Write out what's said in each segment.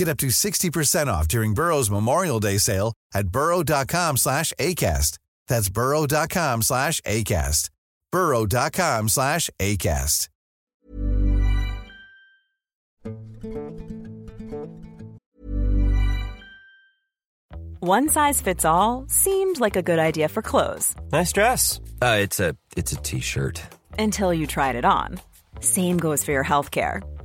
Get up to 60% off during Burrow's Memorial Day sale at burrow.com slash ACAST. That's burrow.com slash ACAST. burrow.com slash ACAST. One size fits all seemed like a good idea for clothes Nice dress. Uh, it's a it's a t-shirt. until you tried it on. Same goes for your healthcare.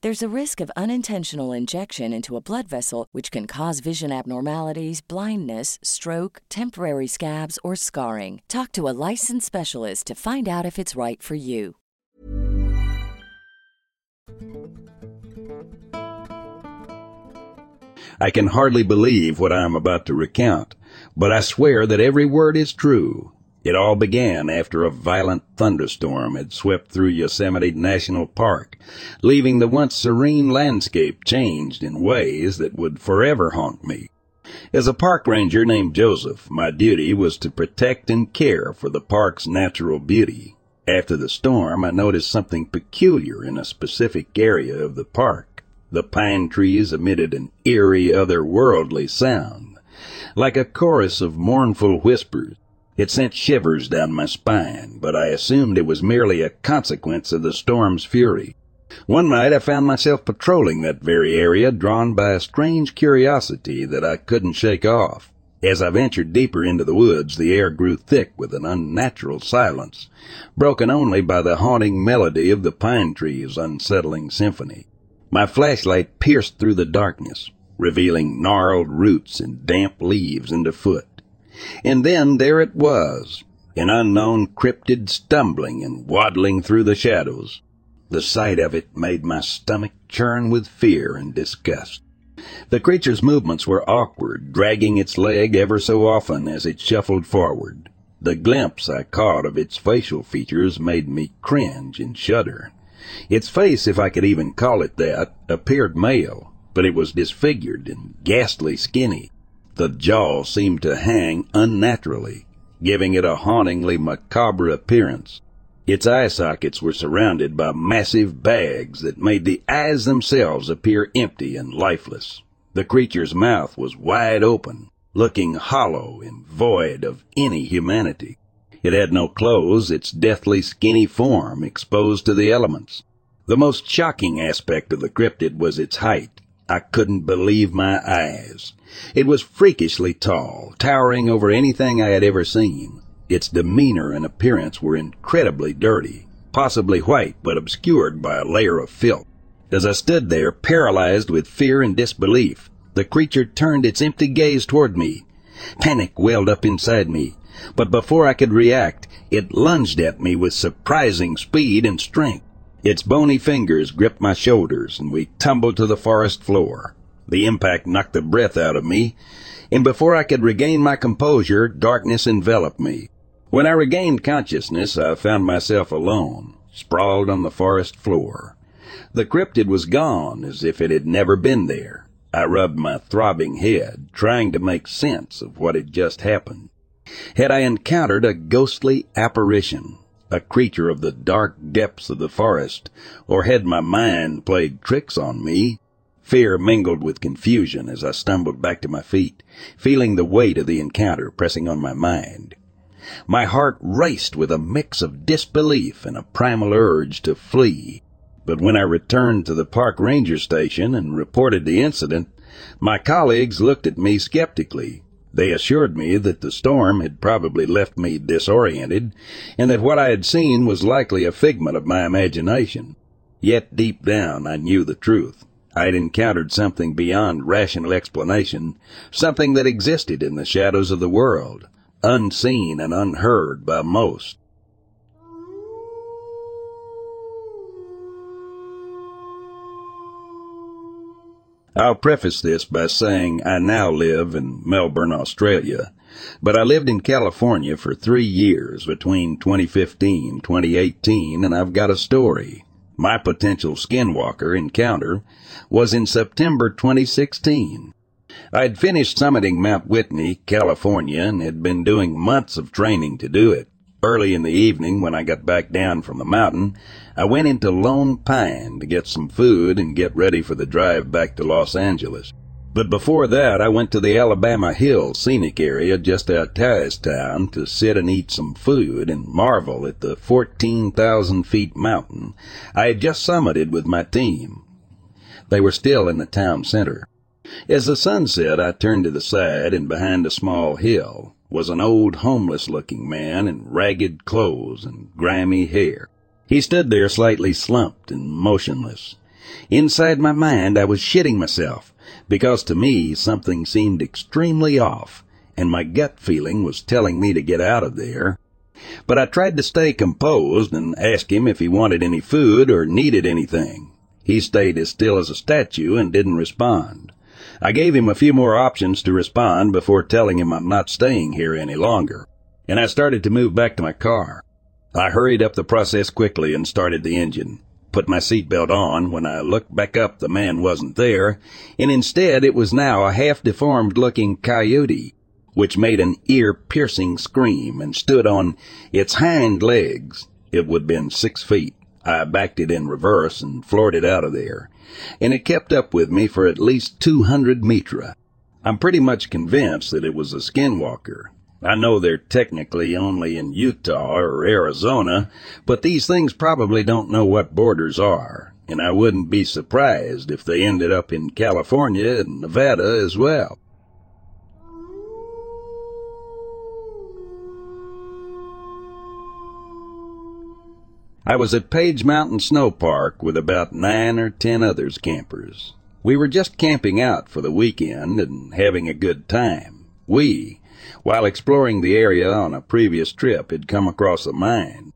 There's a risk of unintentional injection into a blood vessel, which can cause vision abnormalities, blindness, stroke, temporary scabs, or scarring. Talk to a licensed specialist to find out if it's right for you. I can hardly believe what I am about to recount, but I swear that every word is true. It all began after a violent thunderstorm had swept through Yosemite National Park, leaving the once serene landscape changed in ways that would forever haunt me. As a park ranger named Joseph, my duty was to protect and care for the park's natural beauty. After the storm, I noticed something peculiar in a specific area of the park. The pine trees emitted an eerie, otherworldly sound, like a chorus of mournful whispers. It sent shivers down my spine, but I assumed it was merely a consequence of the storm's fury. One night I found myself patrolling that very area, drawn by a strange curiosity that I couldn't shake off. As I ventured deeper into the woods, the air grew thick with an unnatural silence, broken only by the haunting melody of the pine trees' unsettling symphony. My flashlight pierced through the darkness, revealing gnarled roots and damp leaves underfoot. And then there it was, an unknown cryptid stumbling and waddling through the shadows. The sight of it made my stomach churn with fear and disgust. The creature's movements were awkward, dragging its leg ever so often as it shuffled forward. The glimpse I caught of its facial features made me cringe and shudder. Its face, if I could even call it that, appeared male, but it was disfigured and ghastly skinny. The jaw seemed to hang unnaturally, giving it a hauntingly macabre appearance. Its eye sockets were surrounded by massive bags that made the eyes themselves appear empty and lifeless. The creature's mouth was wide open, looking hollow and void of any humanity. It had no clothes, its deathly skinny form exposed to the elements. The most shocking aspect of the cryptid was its height. I couldn't believe my eyes. It was freakishly tall, towering over anything I had ever seen. Its demeanor and appearance were incredibly dirty, possibly white, but obscured by a layer of filth. As I stood there, paralyzed with fear and disbelief, the creature turned its empty gaze toward me. Panic welled up inside me, but before I could react, it lunged at me with surprising speed and strength. Its bony fingers gripped my shoulders, and we tumbled to the forest floor. The impact knocked the breath out of me, and before I could regain my composure, darkness enveloped me. When I regained consciousness, I found myself alone, sprawled on the forest floor. The cryptid was gone as if it had never been there. I rubbed my throbbing head, trying to make sense of what had just happened. Had I encountered a ghostly apparition, a creature of the dark depths of the forest, or had my mind played tricks on me? Fear mingled with confusion as I stumbled back to my feet, feeling the weight of the encounter pressing on my mind. My heart raced with a mix of disbelief and a primal urge to flee. But when I returned to the park ranger station and reported the incident, my colleagues looked at me skeptically. They assured me that the storm had probably left me disoriented, and that what I had seen was likely a figment of my imagination. Yet deep down I knew the truth. I had encountered something beyond rational explanation, something that existed in the shadows of the world, unseen and unheard by most. I'll preface this by saying I now live in Melbourne, Australia, but I lived in California for three years between 2015 and 2018, and I've got a story. My potential skinwalker encounter was in September 2016. I'd finished summiting Mount Whitney, California, and had been doing months of training to do it. Early in the evening, when I got back down from the mountain, I went into Lone Pine to get some food and get ready for the drive back to Los Angeles. But before that, I went to the Alabama Hill scenic area just outside town to sit and eat some food and marvel at the 14,000 feet mountain I had just summited with my team. They were still in the town center. As the sun set, I turned to the side, and behind a small hill was an old homeless looking man in ragged clothes and grimy hair. He stood there slightly slumped and motionless. Inside my mind, I was shitting myself because to me something seemed extremely off, and my gut feeling was telling me to get out of there. But I tried to stay composed and ask him if he wanted any food or needed anything. He stayed as still as a statue and didn't respond. I gave him a few more options to respond before telling him I'm not staying here any longer, and I started to move back to my car. I hurried up the process quickly and started the engine put my seatbelt on. When I looked back up, the man wasn't there, and instead it was now a half-deformed looking coyote, which made an ear-piercing scream and stood on its hind legs. It would have been six feet. I backed it in reverse and floored it out of there, and it kept up with me for at least 200 metra. I'm pretty much convinced that it was a skinwalker, I know they're technically only in Utah or Arizona, but these things probably don't know what borders are, and I wouldn't be surprised if they ended up in California and Nevada as well. I was at Page Mountain Snow Park with about nine or ten others campers. We were just camping out for the weekend and having a good time. We, while exploring the area on a previous trip, had come across a mine.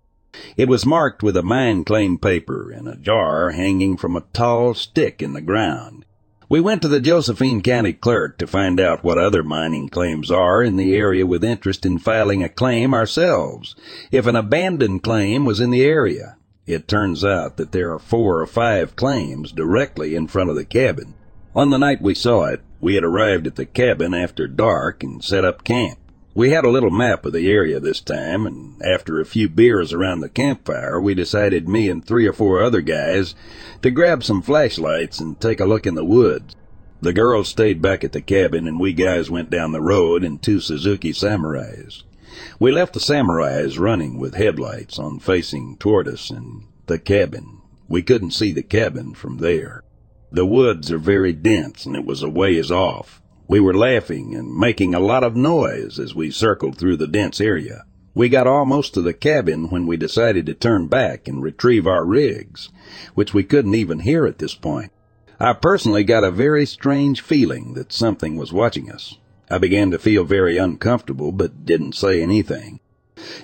It was marked with a mine claim paper and a jar hanging from a tall stick in the ground. We went to the Josephine County clerk to find out what other mining claims are in the area with interest in filing a claim ourselves, if an abandoned claim was in the area. It turns out that there are four or five claims directly in front of the cabin. On the night we saw it, we had arrived at the cabin after dark and set up camp. We had a little map of the area this time, and after a few beers around the campfire, we decided, me and three or four other guys, to grab some flashlights and take a look in the woods. The girls stayed back at the cabin and we guys went down the road in two Suzuki Samurais. We left the Samurais running with headlights on facing toward us and the cabin. We couldn't see the cabin from there. The woods are very dense and it was a ways off. We were laughing and making a lot of noise as we circled through the dense area. We got almost to the cabin when we decided to turn back and retrieve our rigs, which we couldn't even hear at this point. I personally got a very strange feeling that something was watching us. I began to feel very uncomfortable, but didn't say anything.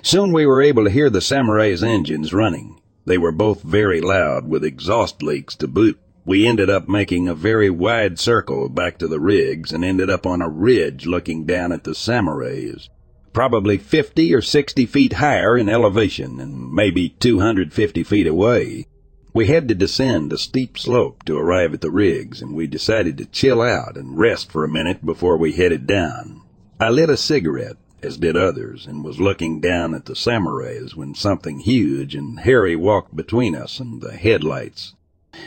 Soon we were able to hear the Samurai's engines running. They were both very loud, with exhaust leaks to boot. We ended up making a very wide circle back to the rigs and ended up on a ridge looking down at the Samurai's. Probably 50 or 60 feet higher in elevation and maybe 250 feet away. We had to descend a steep slope to arrive at the rigs, and we decided to chill out and rest for a minute before we headed down. I lit a cigarette, as did others, and was looking down at the samurais when something huge and hairy walked between us and the headlights.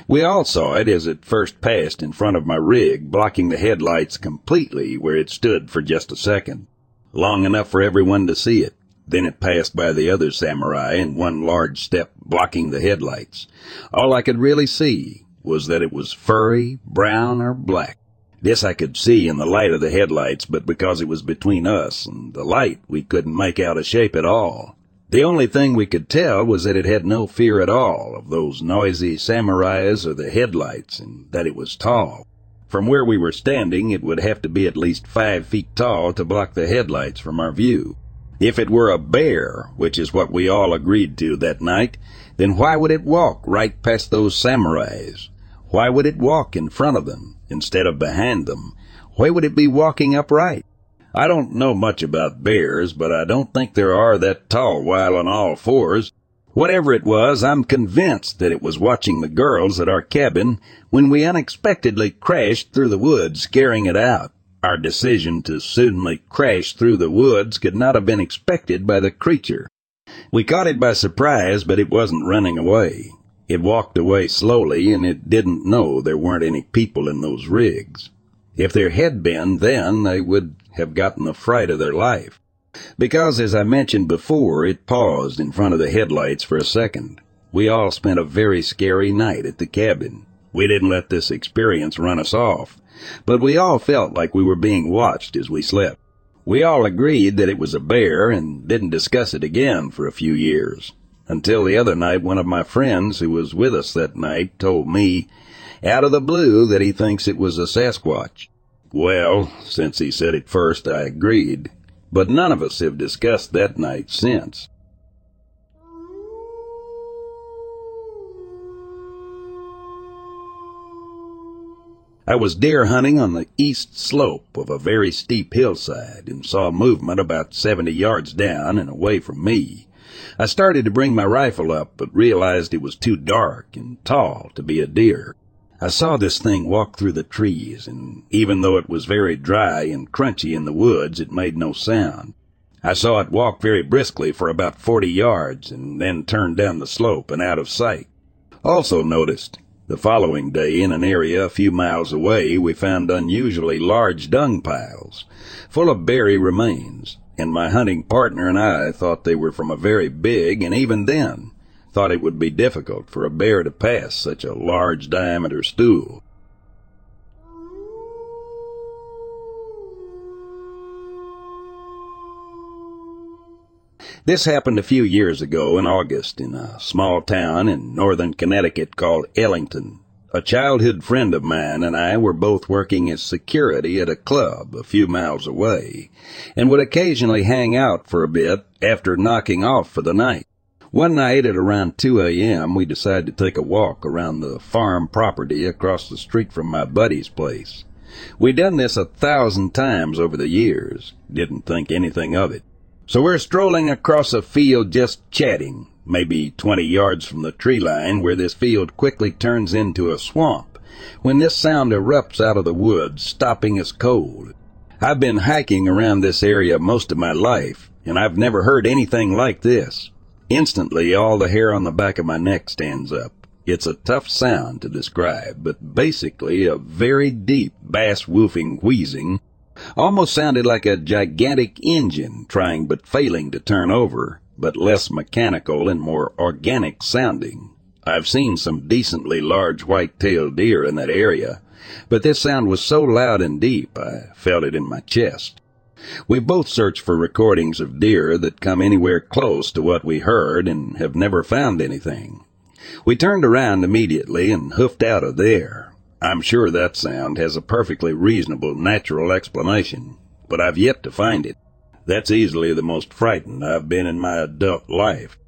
We all saw it as it first passed in front of my rig, blocking the headlights completely where it stood for just a second, long enough for everyone to see it. Then it passed by the other samurai in one large step, blocking the headlights. All I could really see was that it was furry, brown, or black. This I could see in the light of the headlights, but because it was between us and the light, we couldn't make out a shape at all. The only thing we could tell was that it had no fear at all of those noisy samurais or the headlights, and that it was tall. From where we were standing, it would have to be at least five feet tall to block the headlights from our view. If it were a bear, which is what we all agreed to that night, then why would it walk right past those samurais? Why would it walk in front of them instead of behind them? Why would it be walking upright? I don't know much about bears, but I don't think there are that tall while on all fours. Whatever it was, I'm convinced that it was watching the girls at our cabin when we unexpectedly crashed through the woods, scaring it out. Our decision to suddenly crash through the woods could not have been expected by the creature. We caught it by surprise, but it wasn't running away. It walked away slowly, and it didn't know there weren't any people in those rigs. If there had been, then they would have gotten the fright of their life. Because, as I mentioned before, it paused in front of the headlights for a second. We all spent a very scary night at the cabin. We didn't let this experience run us off but we all felt like we were being watched as we slept. We all agreed that it was a bear and didn't discuss it again for a few years. Until the other night, one of my friends who was with us that night told me, out of the blue, that he thinks it was a Sasquatch. Well, since he said it first, I agreed, but none of us have discussed that night since. I was deer hunting on the east slope of a very steep hillside and saw movement about 70 yards down and away from me. I started to bring my rifle up, but realized it was too dark and tall to be a deer. I saw this thing walk through the trees, and even though it was very dry and crunchy in the woods, it made no sound. I saw it walk very briskly for about 40 yards and then turn down the slope and out of sight. Also noticed the following day, in an area a few miles away, we found unusually large dung piles, full of berry remains, and my hunting partner and I thought they were from a very big, and even then, thought it would be difficult for a bear to pass such a large diameter stool. This happened a few years ago in August in a small town in northern Connecticut called Ellington. A childhood friend of mine and I were both working as security at a club a few miles away and would occasionally hang out for a bit after knocking off for the night. One night at around 2 a.m., we decided to take a walk around the farm property across the street from my buddy's place. We'd done this a thousand times over the years, didn't think anything of it. So we're strolling across a field just chatting, maybe 20 yards from the tree line where this field quickly turns into a swamp, when this sound erupts out of the woods, stopping us cold. I've been hiking around this area most of my life, and I've never heard anything like this. Instantly, all the hair on the back of my neck stands up. It's a tough sound to describe, but basically a very deep bass woofing wheezing almost sounded like a gigantic engine trying but failing to turn over, but less mechanical and more organic sounding. I've seen some decently large white-tailed deer in that area, but this sound was so loud and deep I felt it in my chest. We both searched for recordings of deer that come anywhere close to what we heard and have never found anything. We turned around immediately and hoofed out of there. I'm sure that sound has a perfectly reasonable natural explanation, but I've yet to find it. That's easily the most frightened I've been in my adult life.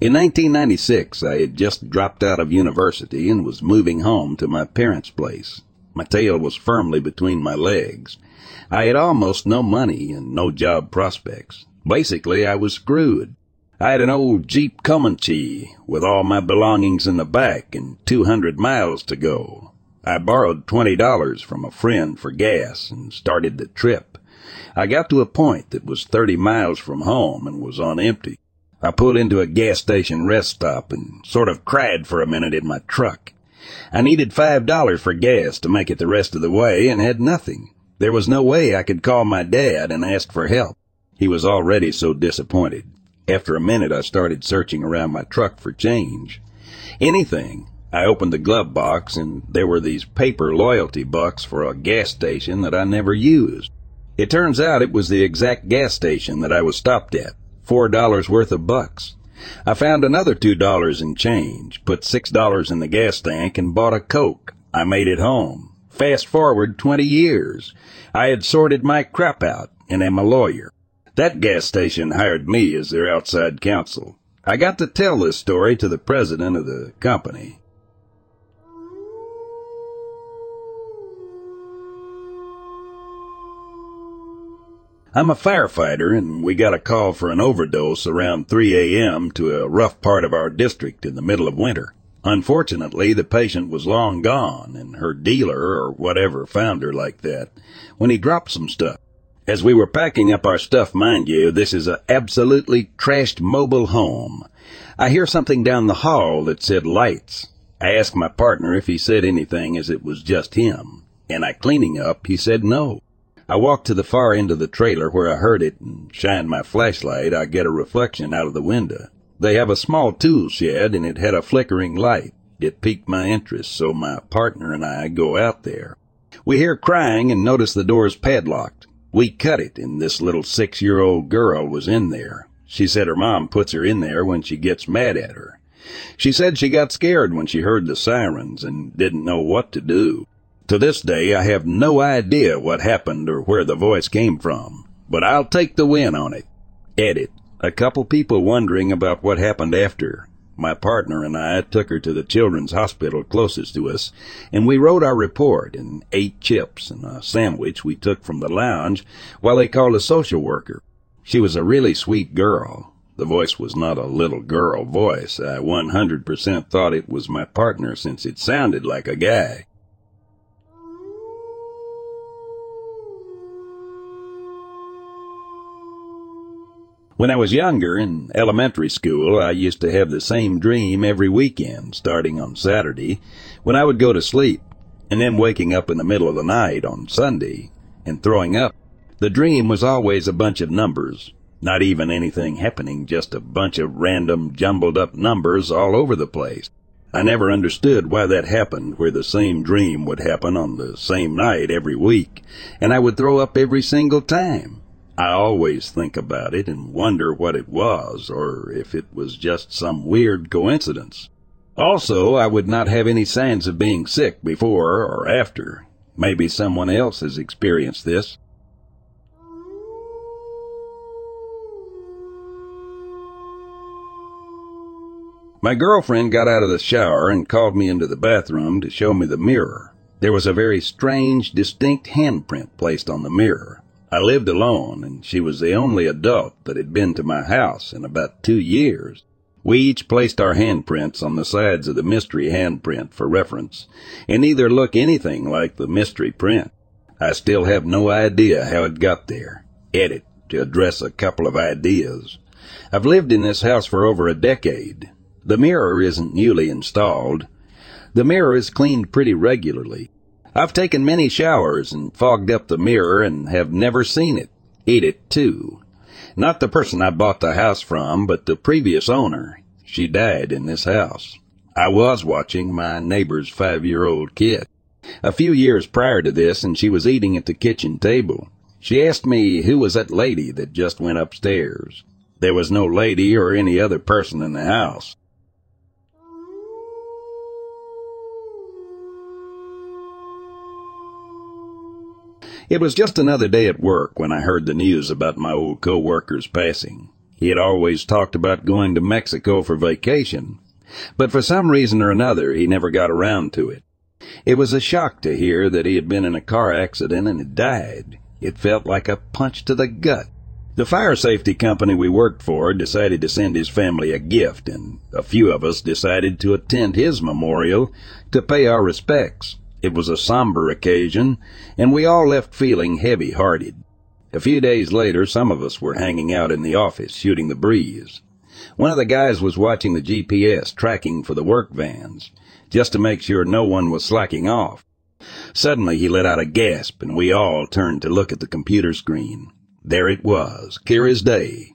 In 1996, I had just dropped out of university and was moving home to my parents' place. My tail was firmly between my legs. I had almost no money and no job prospects. Basically, I was screwed. I had an old Jeep Comanche with all my belongings in the back and 200 miles to go. I borrowed $20 from a friend for gas and started the trip. I got to a point that was 30 miles from home and was on empty. I pulled into a gas station rest stop and sort of cried for a minute in my truck. I needed five dollars for gas to make it the rest of the way and had nothing. There was no way I could call my dad and ask for help. He was already so disappointed. After a minute, I started searching around my truck for change. Anything. I opened the glove box and there were these paper loyalty bucks for a gas station that I never used. It turns out it was the exact gas station that I was stopped at four dollars worth of bucks. I found another two dollars in change, put six dollars in the gas tank, and bought a Coke. I made it home. Fast forward 20 years. I had sorted my crap out and am a lawyer. That gas station hired me as their outside counsel. I got to tell this story to the president of the company. I'm a firefighter, and we got a call for an overdose around 3 a.m. to a rough part of our district in the middle of winter. Unfortunately, the patient was long gone, and her dealer, or whatever, found her like that when he dropped some stuff. As we were packing up our stuff, mind you, this is a absolutely trashed mobile home. I hear something down the hall that said lights. I asked my partner if he said anything as it was just him, and I cleaning up, he said no. I walked to the far end of the trailer where I heard it and shined my flashlight. I get a reflection out of the window. They have a small tool shed and it had a flickering light. It piqued my interest, so my partner and I go out there. We hear crying and notice the door's padlocked. We cut it and this little six-year-old girl was in there. She said her mom puts her in there when she gets mad at her. She said she got scared when she heard the sirens and didn't know what to do. To this day, I have no idea what happened or where the voice came from, but I'll take the win on it. Edit. A couple people wondering about what happened after. My partner and I took her to the children's hospital closest to us, and we wrote our report and ate chips and a sandwich we took from the lounge while they called a social worker. She was a really sweet girl. The voice was not a little girl voice. I 100% thought it was my partner since it sounded like a guy. When I was younger, in elementary school, I used to have the same dream every weekend, starting on Saturday, when I would go to sleep, and then waking up in the middle of the night on Sunday and throwing up. The dream was always a bunch of numbers, not even anything happening, just a bunch of random, jumbled up numbers all over the place. I never understood why that happened, where the same dream would happen on the same night every week, and I would throw up every single time. I always think about it and wonder what it was, or if it was just some weird coincidence. Also, I would not have any signs of being sick before or after. Maybe someone else has experienced this. My girlfriend got out of the shower and called me into the bathroom to show me the mirror. There was a very strange, distinct handprint placed on the mirror. I lived alone, and she was the only adult that had been to my house in about two years. We each placed our handprints on the sides of the mystery handprint for reference, and neither look anything like the mystery print. I still have no idea how it got there. Edit. to address a couple of ideas. I've lived in this house for over a decade. The mirror isn't newly installed. The mirror is cleaned pretty regularly. I've taken many showers and fogged up the mirror and have never seen it. Eat it too. Not the person I bought the house from, but the previous owner. She died in this house. I was watching my neighbor's five-year-old kid. A few years prior to this, and she was eating at the kitchen table. She asked me who was that lady that just went upstairs. There was no lady or any other person in the house. It was just another day at work when I heard the news about my old co-worker's passing. He had always talked about going to Mexico for vacation, but for some reason or another he never got around to it. It was a shock to hear that he had been in a car accident and had died. It felt like a punch to the gut. The fire safety company we worked for decided to send his family a gift, and a few of us decided to attend his memorial to pay our respects. It was a somber occasion, and we all left feeling heavy hearted. A few days later, some of us were hanging out in the office shooting the breeze. One of the guys was watching the GPS tracking for the work vans, just to make sure no one was slacking off. Suddenly he let out a gasp, and we all turned to look at the computer screen. There it was, clear as day.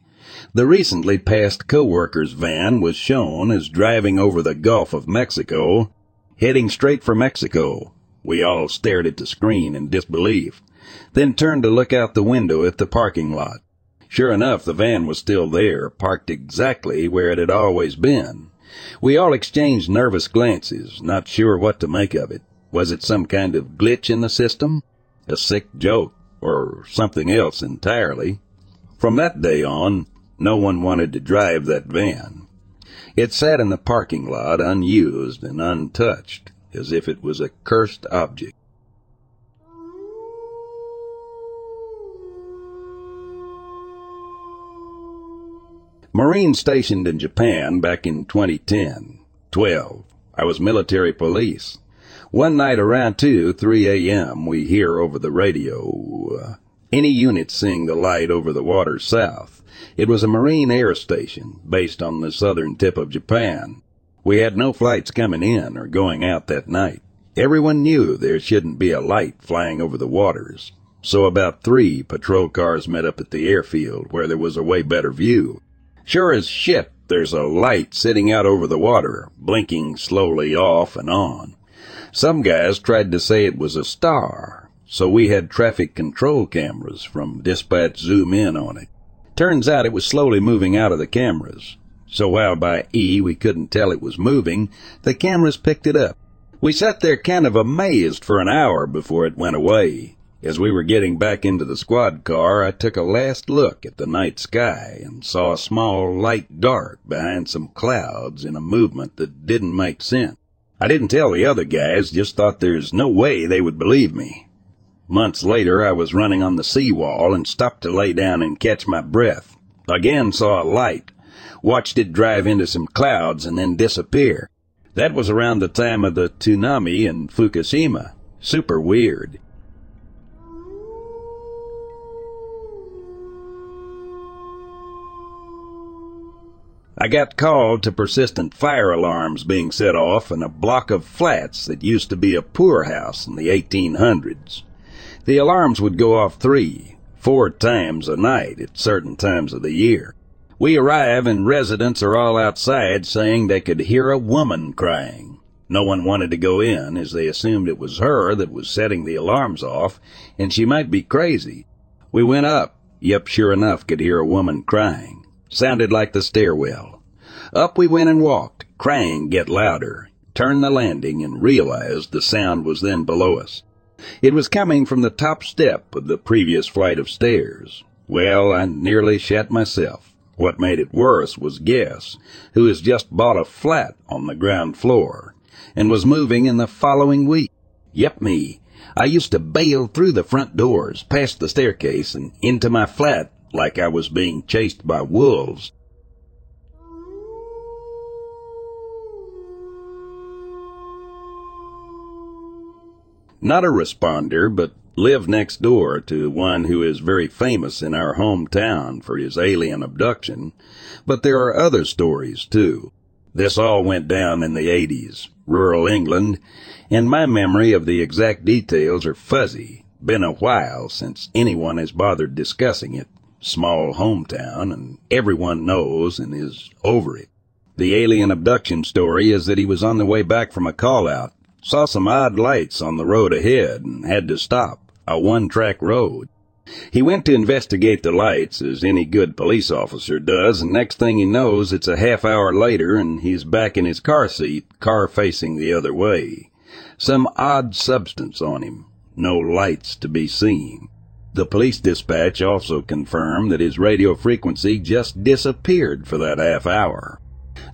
The recently passed co-worker's van was shown as driving over the Gulf of Mexico, heading straight for Mexico. We all stared at the screen in disbelief, then turned to look out the window at the parking lot. Sure enough, the van was still there, parked exactly where it had always been. We all exchanged nervous glances, not sure what to make of it. Was it some kind of glitch in the system? A sick joke? Or something else entirely? From that day on, no one wanted to drive that van. It sat in the parking lot unused and untouched as if it was a cursed object. Marine stationed in Japan back in 2010. 12. I was military police. One night around 2, 3 a.m., we hear over the radio, uh, any unit seeing the light over the water south. It was a Marine air station based on the southern tip of Japan. We had no flights coming in or going out that night. Everyone knew there shouldn't be a light flying over the waters. So about three patrol cars met up at the airfield where there was a way better view. Sure as shit, there's a light sitting out over the water, blinking slowly off and on. Some guys tried to say it was a star, so we had traffic control cameras from dispatch zoom in on it. Turns out it was slowly moving out of the cameras. So while by E we couldn't tell it was moving, the cameras picked it up. We sat there kind of amazed for an hour before it went away. As we were getting back into the squad car, I took a last look at the night sky and saw a small light dart behind some clouds in a movement that didn't make sense. I didn't tell the other guys, just thought there's no way they would believe me. Months later, I was running on the seawall and stopped to lay down and catch my breath. Again saw a light, watched it drive into some clouds and then disappear. That was around the time of the tsunami in Fukushima. Super weird. I got called to persistent fire alarms being set off in a block of flats that used to be a poorhouse in the 1800s. The alarms would go off three, four times a night at certain times of the year. We arrive and residents are all outside saying they could hear a woman crying. No one wanted to go in as they assumed it was her that was setting the alarms off and she might be crazy. We went up. Yep, sure enough, could hear a woman crying. Sounded like the stairwell. Up we went and walked, crying get louder. Turned the landing and realized the sound was then below us. It was coming from the top step of the previous flight of stairs. Well, I nearly shat myself. What made it worse was Guess, who has just bought a flat on the ground floor and was moving in the following week. Yep, me. I used to bail through the front doors, past the staircase, and into my flat like I was being chased by wolves. Not a responder, but lived next door to one who is very famous in our hometown for his alien abduction, but there are other stories too. This all went down in the 80s, rural England, and my memory of the exact details are fuzzy. Been a while since anyone has bothered discussing it. Small hometown, and everyone knows and is over it. The alien abduction story is that he was on the way back from a call out, saw some odd lights on the road ahead, and had to stop a one track road. He went to investigate the lights, as any good police officer does, and next thing he knows, it's a half hour later and he's back in his car seat, car facing the other way. Some odd substance on him. No lights to be seen. The police dispatch also confirmed that his radio frequency just disappeared for that half hour.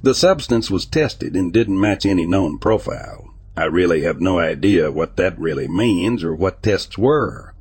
The substance was tested and didn't match any known profile. I really have no idea what that really means or what tests were.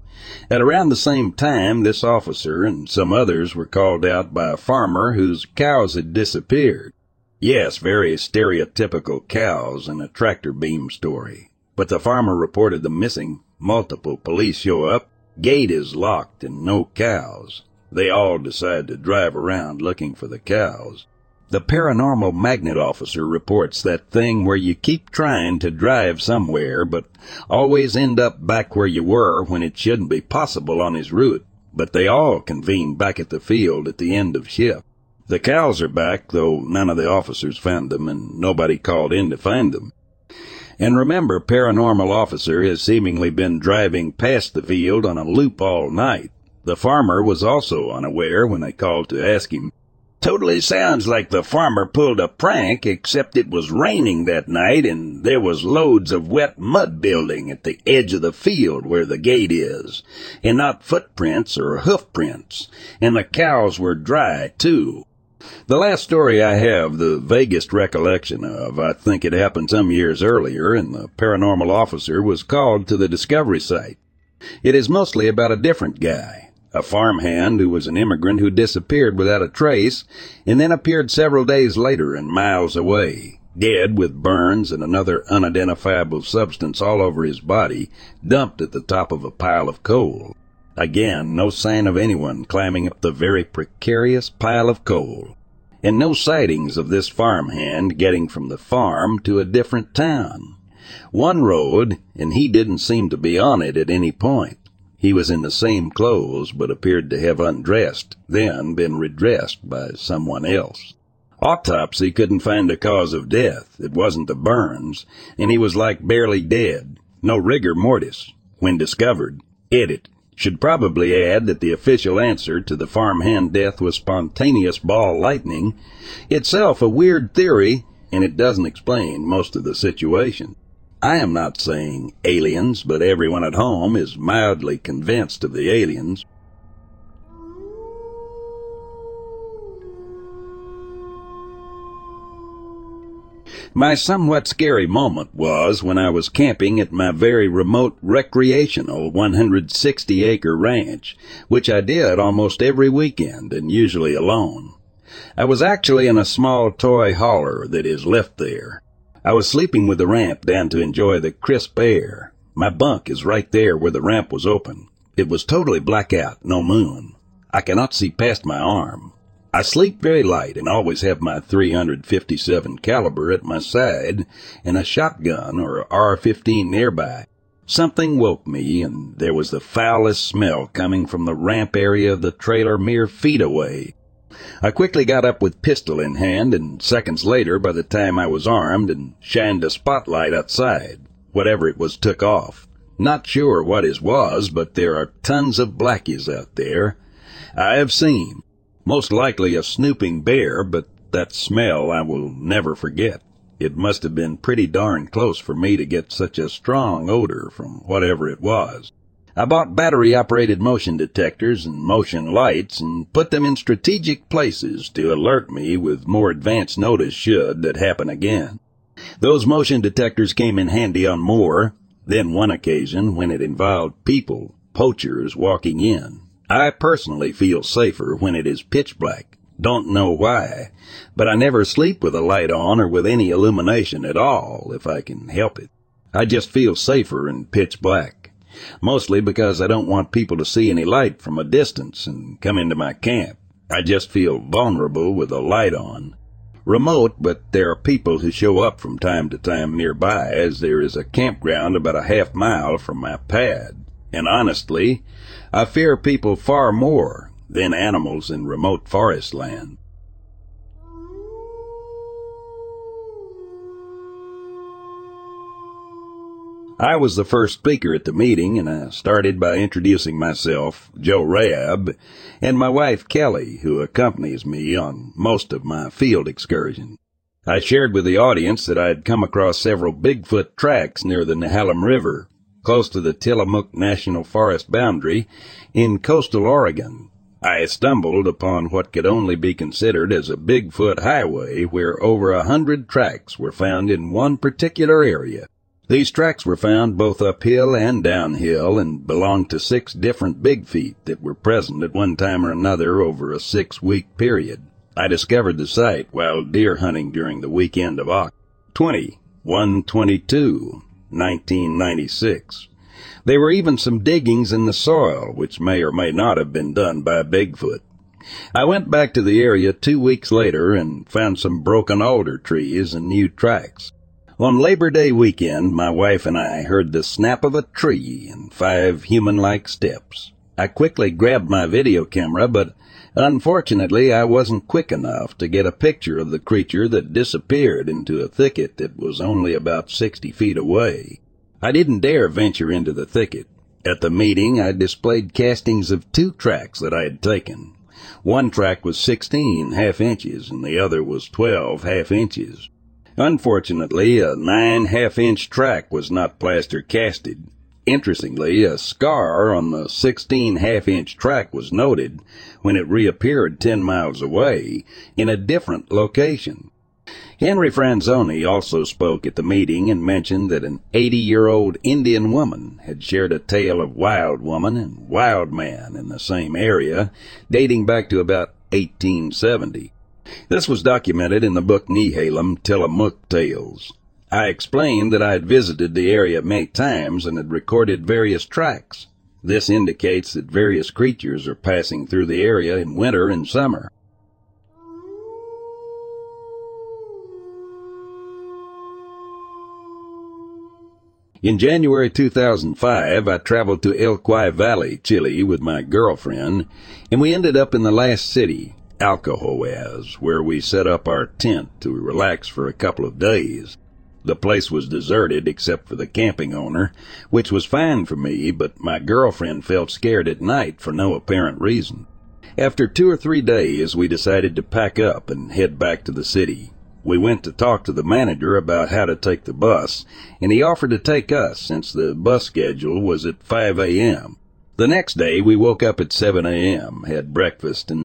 At around the same time, this officer and some others were called out by a farmer whose cows had disappeared. Yes, very stereotypical cows in a tractor beam story. But the farmer reported them missing. Multiple police show up. Gate is locked and no cows. They all decide to drive around looking for the cows. The paranormal magnet officer reports that thing where you keep trying to drive somewhere, but always end up back where you were when it shouldn't be possible on his route. But they all convene back at the field at the end of shift. The cows are back, though none of the officers found them and nobody called in to find them. And remember, paranormal officer has seemingly been driving past the field on a loop all night. The farmer was also unaware when I called to ask him, Totally sounds like the farmer pulled a prank, except it was raining that night and there was loads of wet mud building at the edge of the field where the gate is, and not footprints or hoof prints, and the cows were dry too. The last story I have the vaguest recollection of, I think it happened some years earlier, and the paranormal officer was called to the discovery site. It is mostly about a different guy a farmhand who was an immigrant who disappeared without a trace and then appeared several days later and miles away, dead with burns and another unidentifiable substance all over his body, dumped at the top of a pile of coal. Again, no sign of anyone climbing up the very precarious pile of coal. And no sightings of this farmhand getting from the farm to a different town. One road, and he didn't seem to be on it at any point. He was in the same clothes, but appeared to have undressed, then been redressed by someone else. Autopsy couldn't find a cause of death. It wasn't the burns, and he was like barely dead. No rigor mortis. When discovered, edit. Should probably add that the official answer to the farmhand death was spontaneous ball lightning, itself a weird theory, and it doesn't explain most of the situation. I am not saying aliens, but everyone at home is mildly convinced of the aliens. My somewhat scary moment was when I was camping at my very remote recreational 160 acre ranch, which I did almost every weekend and usually alone. I was actually in a small toy hauler that is left there. I was sleeping with the ramp down to enjoy the crisp air. My bunk is right there where the ramp was open. It was totally black out, no moon. I cannot see past my arm. I sleep very light and always have my 357 caliber at my side and a shotgun or R15 nearby. Something woke me and there was the foulest smell coming from the ramp area of the trailer mere feet away. I quickly got up with pistol in hand, and seconds later, by the time I was armed, and shined a spotlight outside. Whatever it was took off. Not sure what his was, but there are tons of blackies out there. I have seen. Most likely a snooping bear, but that smell I will never forget. It must have been pretty darn close for me to get such a strong odor from whatever it was. I bought battery operated motion detectors and motion lights and put them in strategic places to alert me with more advance notice should that happen again. Those motion detectors came in handy on more than one occasion when it involved people, poachers walking in. I personally feel safer when it is pitch black. Don't know why, but I never sleep with a light on or with any illumination at all if I can help it. I just feel safer in pitch black. Mostly because I don't want people to see any light from a distance and come into my camp. I just feel vulnerable with a light on. Remote, but there are people who show up from time to time nearby as there is a campground about a half mile from my pad. And honestly, I fear people far more than animals in remote forest land. I was the first speaker at the meeting, and I started by introducing myself, Joe Rab, and my wife Kelly, who accompanies me on most of my field excursions. I shared with the audience that I had come across several Bigfoot tracks near the Nehalem River, close to the Tillamook National Forest boundary in coastal Oregon. I stumbled upon what could only be considered as a Bigfoot highway where over a hundred tracks were found in one particular area. These tracks were found both uphill and downhill and belonged to six different big feet that were present at one time or another over a six week period. I discovered the site while deer hunting during the weekend of October 20, 122, 1996. There were even some diggings in the soil, which may or may not have been done by Bigfoot. I went back to the area two weeks later and found some broken alder trees and new tracks. On Labor Day weekend, my wife and I heard the snap of a tree and five human-like steps. I quickly grabbed my video camera, but unfortunately I wasn't quick enough to get a picture of the creature that disappeared into a thicket that was only about 60 feet away. I didn't dare venture into the thicket. At the meeting, I displayed castings of two tracks that I had taken. One track was 16 half inches and the other was 12 half inches. Unfortunately, a nine half-inch track was not plaster casted. Interestingly, a scar on the 16 half-inch track was noted when it reappeared 10 miles away in a different location. Henry Franzoni also spoke at the meeting and mentioned that an 80-year-old Indian woman had shared a tale of wild woman and wild man in the same area dating back to about 1870. This was documented in the book Nehalem Tillamook Tales. I explained that I had visited the area many times and had recorded various tracks. This indicates that various creatures are passing through the area in winter and summer. In January 2005, I traveled to Elqui Valley, Chile with my girlfriend, and we ended up in the last city, Alcohuaz, where we set up our tent to relax for a couple of days. The place was deserted except for the camping owner, which was fine for me, but my girlfriend felt scared at night for no apparent reason. After two or three days, we decided to pack up and head back to the city. We went to talk to the manager about how to take the bus, and he offered to take us since the bus schedule was at 5 a.m. The next day, we woke up at 7 a.m., had breakfast, and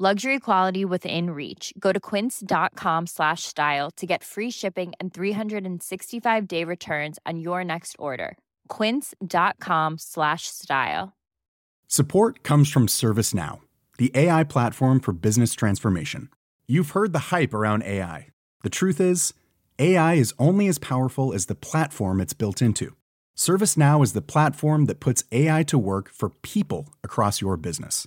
Luxury quality within reach. Go to quince.com slash style to get free shipping and 365 day returns on your next order. Quince.com slash style. Support comes from ServiceNow, the AI platform for business transformation. You've heard the hype around AI. The truth is, AI is only as powerful as the platform it's built into. ServiceNow is the platform that puts AI to work for people across your business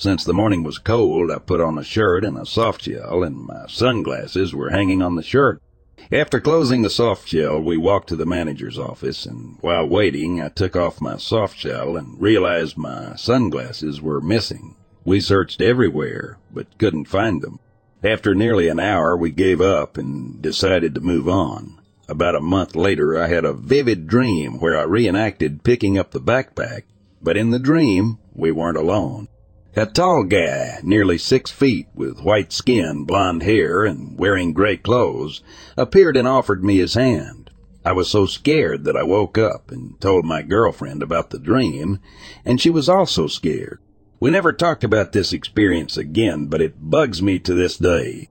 Since the morning was cold, I put on a shirt and a soft shell, and my sunglasses were hanging on the shirt. After closing the soft shell, we walked to the manager's office, and while waiting, I took off my soft shell and realized my sunglasses were missing. We searched everywhere, but couldn't find them. After nearly an hour, we gave up and decided to move on. About a month later, I had a vivid dream where I reenacted picking up the backpack, but in the dream, we weren't alone. A tall guy, nearly six feet, with white skin, blond hair, and wearing gray clothes, appeared and offered me his hand. I was so scared that I woke up and told my girlfriend about the dream, and she was also scared. We never talked about this experience again, but it bugs me to this day.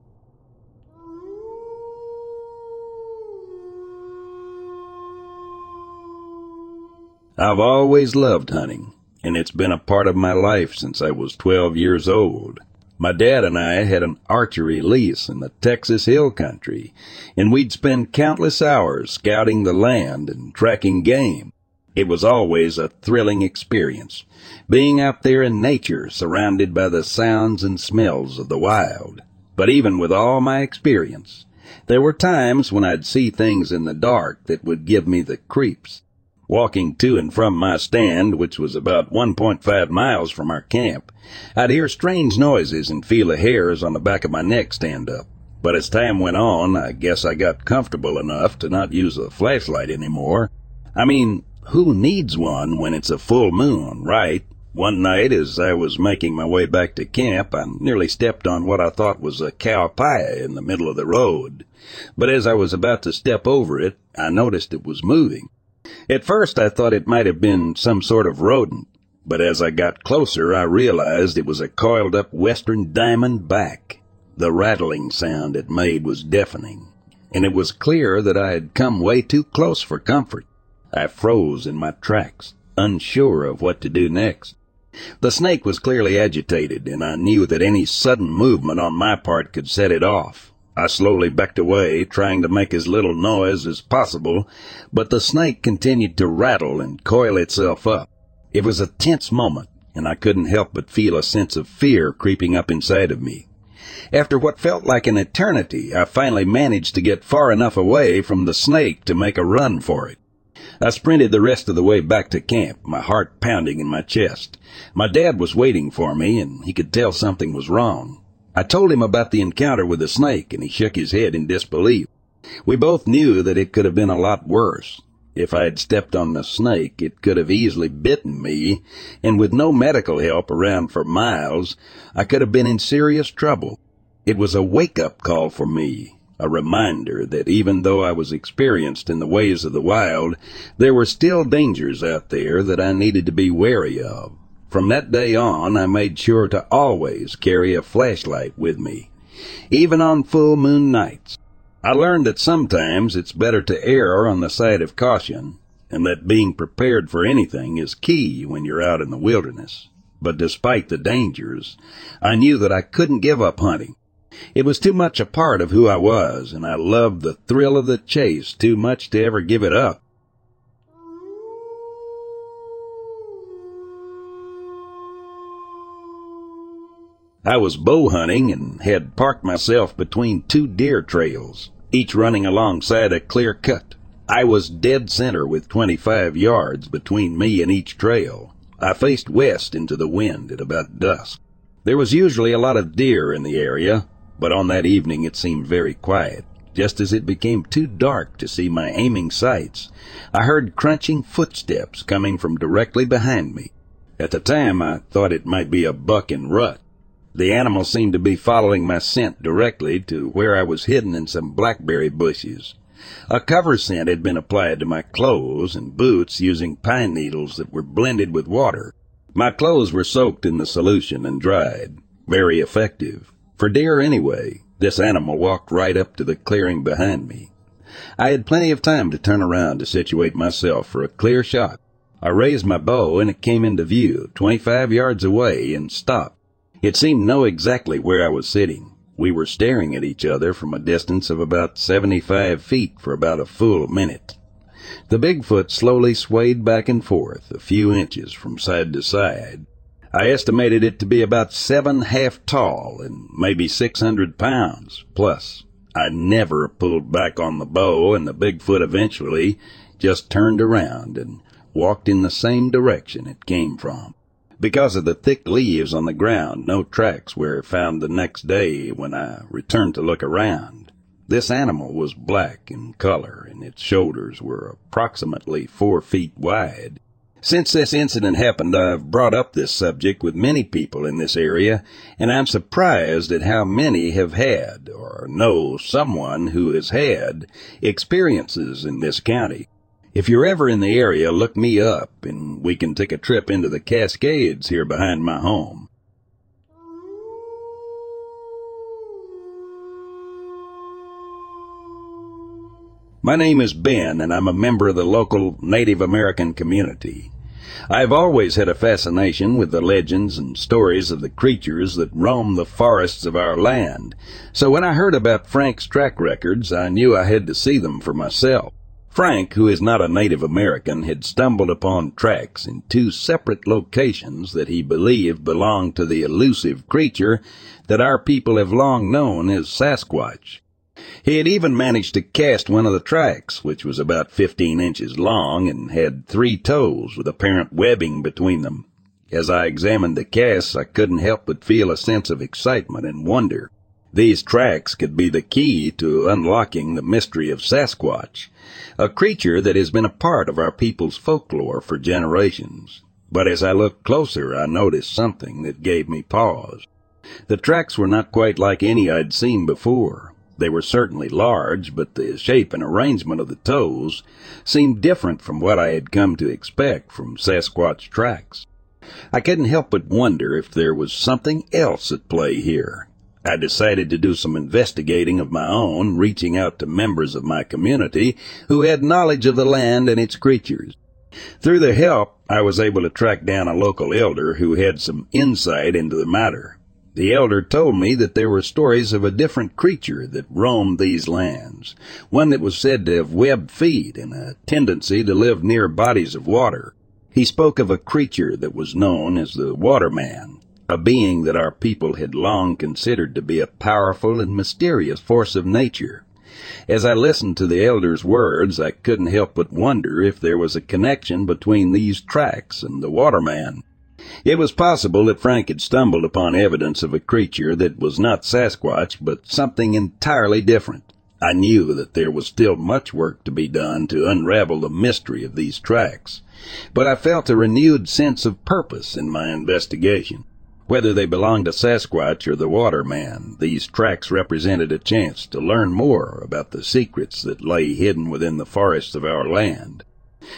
I've always loved hunting and it's been a part of my life since I was 12 years old. My dad and I had an archery lease in the Texas Hill Country, and we'd spend countless hours scouting the land and tracking game. It was always a thrilling experience, being out there in nature surrounded by the sounds and smells of the wild. But even with all my experience, there were times when I'd see things in the dark that would give me the creeps. Walking to and from my stand, which was about 1.5 miles from our camp, I'd hear strange noises and feel the hairs on the back of my neck stand up. But as time went on, I guess I got comfortable enough to not use a flashlight anymore. I mean, who needs one when it's a full moon, right? One night, as I was making my way back to camp, I nearly stepped on what I thought was a cow pie in the middle of the road. But as I was about to step over it, I noticed it was moving. At first I thought it might have been some sort of rodent, but as I got closer I realized it was a coiled up western diamond back. The rattling sound it made was deafening, and it was clear that I had come way too close for comfort. I froze in my tracks, unsure of what to do next. The snake was clearly agitated, and I knew that any sudden movement on my part could set it off. I slowly backed away, trying to make as little noise as possible, but the snake continued to rattle and coil itself up. It was a tense moment, and I couldn't help but feel a sense of fear creeping up inside of me. After what felt like an eternity, I finally managed to get far enough away from the snake to make a run for it. I sprinted the rest of the way back to camp, my heart pounding in my chest. My dad was waiting for me, and he could tell something was wrong. I told him about the encounter with the snake, and he shook his head in disbelief. We both knew that it could have been a lot worse. If I had stepped on the snake, it could have easily bitten me, and with no medical help around for miles, I could have been in serious trouble. It was a wake-up call for me, a reminder that even though I was experienced in the ways of the wild, there were still dangers out there that I needed to be wary of. From that day on, I made sure to always carry a flashlight with me, even on full moon nights. I learned that sometimes it's better to err on the side of caution, and that being prepared for anything is key when you're out in the wilderness. But despite the dangers, I knew that I couldn't give up hunting. It was too much a part of who I was, and I loved the thrill of the chase too much to ever give it up. I was bow hunting and had parked myself between two deer trails, each running alongside a clear cut. I was dead center with 25 yards between me and each trail. I faced west into the wind at about dusk. There was usually a lot of deer in the area, but on that evening it seemed very quiet. Just as it became too dark to see my aiming sights, I heard crunching footsteps coming from directly behind me. At the time I thought it might be a buck in rut, the animal seemed to be following my scent directly to where I was hidden in some blackberry bushes. A cover scent had been applied to my clothes and boots using pine needles that were blended with water. My clothes were soaked in the solution and dried. Very effective. For deer anyway, this animal walked right up to the clearing behind me. I had plenty of time to turn around to situate myself for a clear shot. I raised my bow and it came into view, 25 yards away, and stopped. It seemed to know exactly where I was sitting. We were staring at each other from a distance of about 75 feet for about a full minute. The Bigfoot slowly swayed back and forth, a few inches from side to side. I estimated it to be about seven half tall and maybe 600 pounds plus. I never pulled back on the bow and the Bigfoot eventually just turned around and walked in the same direction it came from. Because of the thick leaves on the ground, no tracks were found the next day when I returned to look around. This animal was black in color, and its shoulders were approximately four feet wide. Since this incident happened, I've brought up this subject with many people in this area, and I'm surprised at how many have had, or know someone who has had, experiences in this county. If you're ever in the area, look me up and we can take a trip into the Cascades here behind my home. My name is Ben and I'm a member of the local Native American community. I've always had a fascination with the legends and stories of the creatures that roam the forests of our land. So when I heard about Frank's track records, I knew I had to see them for myself. Frank, who is not a Native American, had stumbled upon tracks in two separate locations that he believed belonged to the elusive creature that our people have long known as Sasquatch. He had even managed to cast one of the tracks, which was about fifteen inches long and had three toes with apparent webbing between them. As I examined the casts, I couldn't help but feel a sense of excitement and wonder. These tracks could be the key to unlocking the mystery of Sasquatch, a creature that has been a part of our people's folklore for generations. But as I looked closer, I noticed something that gave me pause. The tracks were not quite like any I'd seen before. They were certainly large, but the shape and arrangement of the toes seemed different from what I had come to expect from Sasquatch tracks. I couldn't help but wonder if there was something else at play here, I decided to do some investigating of my own, reaching out to members of my community who had knowledge of the land and its creatures. Through their help, I was able to track down a local elder who had some insight into the matter. The elder told me that there were stories of a different creature that roamed these lands, one that was said to have webbed feet and a tendency to live near bodies of water. He spoke of a creature that was known as the Waterman, a being that our people had long considered to be a powerful and mysterious force of nature. As I listened to the elder's words, I couldn't help but wonder if there was a connection between these tracks and the waterman. It was possible that Frank had stumbled upon evidence of a creature that was not Sasquatch, but something entirely different. I knew that there was still much work to be done to unravel the mystery of these tracks, but I felt a renewed sense of purpose in my investigation. Whether they belonged to Sasquatch or the Waterman, these tracks represented a chance to learn more about the secrets that lay hidden within the forests of our land.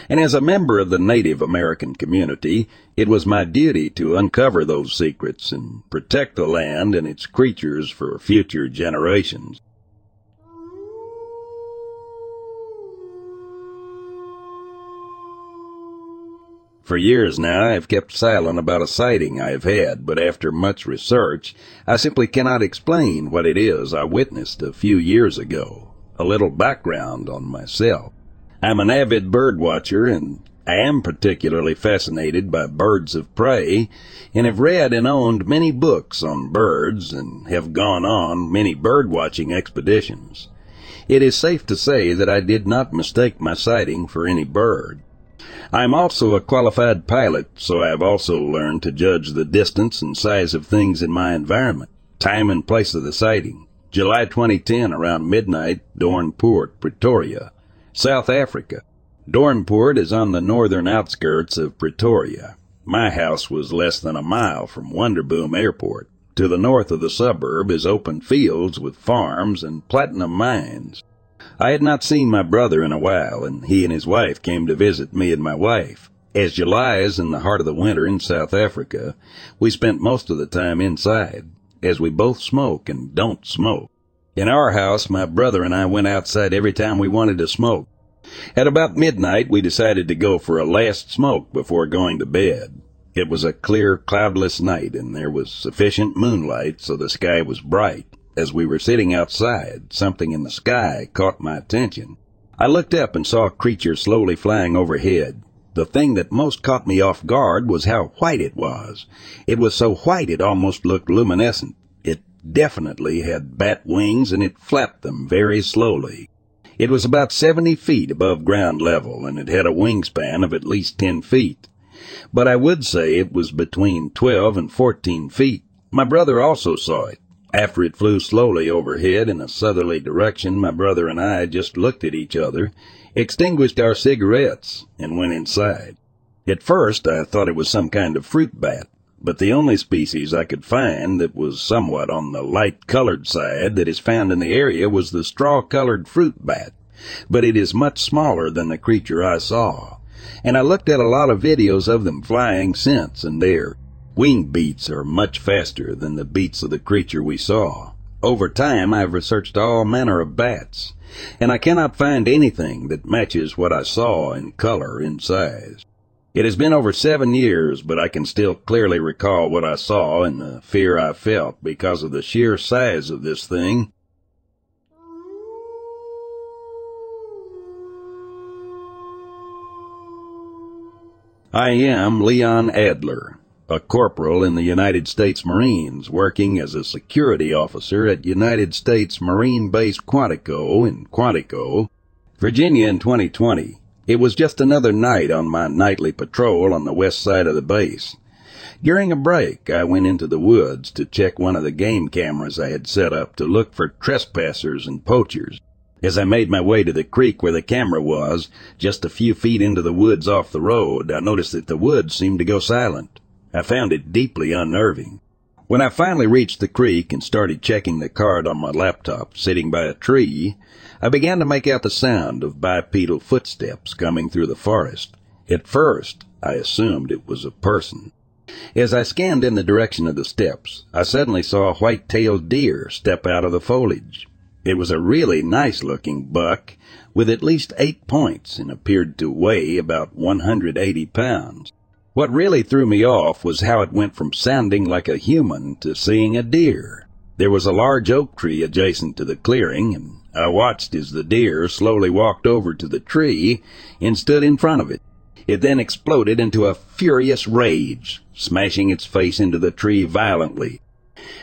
And as a member of the Native American community, it was my duty to uncover those secrets and protect the land and its creatures for future generations. For years now, I have kept silent about a sighting I have had, but after much research, I simply cannot explain what it is I witnessed a few years ago. A little background on myself. I'm an avid bird watcher and I am particularly fascinated by birds of prey and have read and owned many books on birds and have gone on many bird watching expeditions. It is safe to say that I did not mistake my sighting for any bird. I am also a qualified pilot, so I have also learned to judge the distance and size of things in my environment. Time and place of the sighting. July 2010 around midnight, Doornpoort, Pretoria, South Africa. Doornpoort is on the northern outskirts of Pretoria. My house was less than a mile from Wonderboom Airport. To the north of the suburb is open fields with farms and platinum mines. I had not seen my brother in a while, and he and his wife came to visit me and my wife. As July is in the heart of the winter in South Africa, we spent most of the time inside, as we both smoke and don't smoke. In our house, my brother and I went outside every time we wanted to smoke. At about midnight, we decided to go for a last smoke before going to bed. It was a clear, cloudless night, and there was sufficient moonlight, so the sky was bright. As we were sitting outside, something in the sky caught my attention. I looked up and saw a creature slowly flying overhead. The thing that most caught me off guard was how white it was. It was so white it almost looked luminescent. It definitely had bat wings and it flapped them very slowly. It was about 70 feet above ground level and it had a wingspan of at least 10 feet but I would say it was between 12 and 14 feet. My brother also saw it. After it flew slowly overhead in a southerly direction, my brother and I just looked at each other, extinguished our cigarettes, and went inside. At first, I thought it was some kind of fruit bat, but the only species I could find that was somewhat on the light colored side that is found in the area was the straw colored fruit bat, but it is much smaller than the creature I saw and I looked at a lot of videos of them flying since, and their wing beats are much faster than the beats of the creature we saw. Over time, I've researched all manner of bats, and I cannot find anything that matches what I saw in color and size. It has been over seven years, but I can still clearly recall what I saw and the fear I felt because of the sheer size of this thing I am Leon Adler, a corporal in the United States Marines working as a security officer at United States Marine Base Quantico in Quantico, Virginia in 2020. It was just another night on my nightly patrol on the west side of the base. During a break, I went into the woods to check one of the game cameras I had set up to look for trespassers and poachers. As I made my way to the creek where the camera was, just a few feet into the woods off the road, I noticed that the woods seemed to go silent. I found it deeply unnerving. When I finally reached the creek and started checking the card on my laptop sitting by a tree, I began to make out the sound of bipedal footsteps coming through the forest. At first, I assumed it was a person. As I scanned in the direction of the steps, I suddenly saw a white-tailed deer step out of the foliage. It was a really nice looking buck with at least eight points and appeared to weigh about 180 pounds. What really threw me off was how it went from sounding like a human to seeing a deer. There was a large oak tree adjacent to the clearing, and I watched as the deer slowly walked over to the tree and stood in front of it. It then exploded into a furious rage, smashing its face into the tree violently.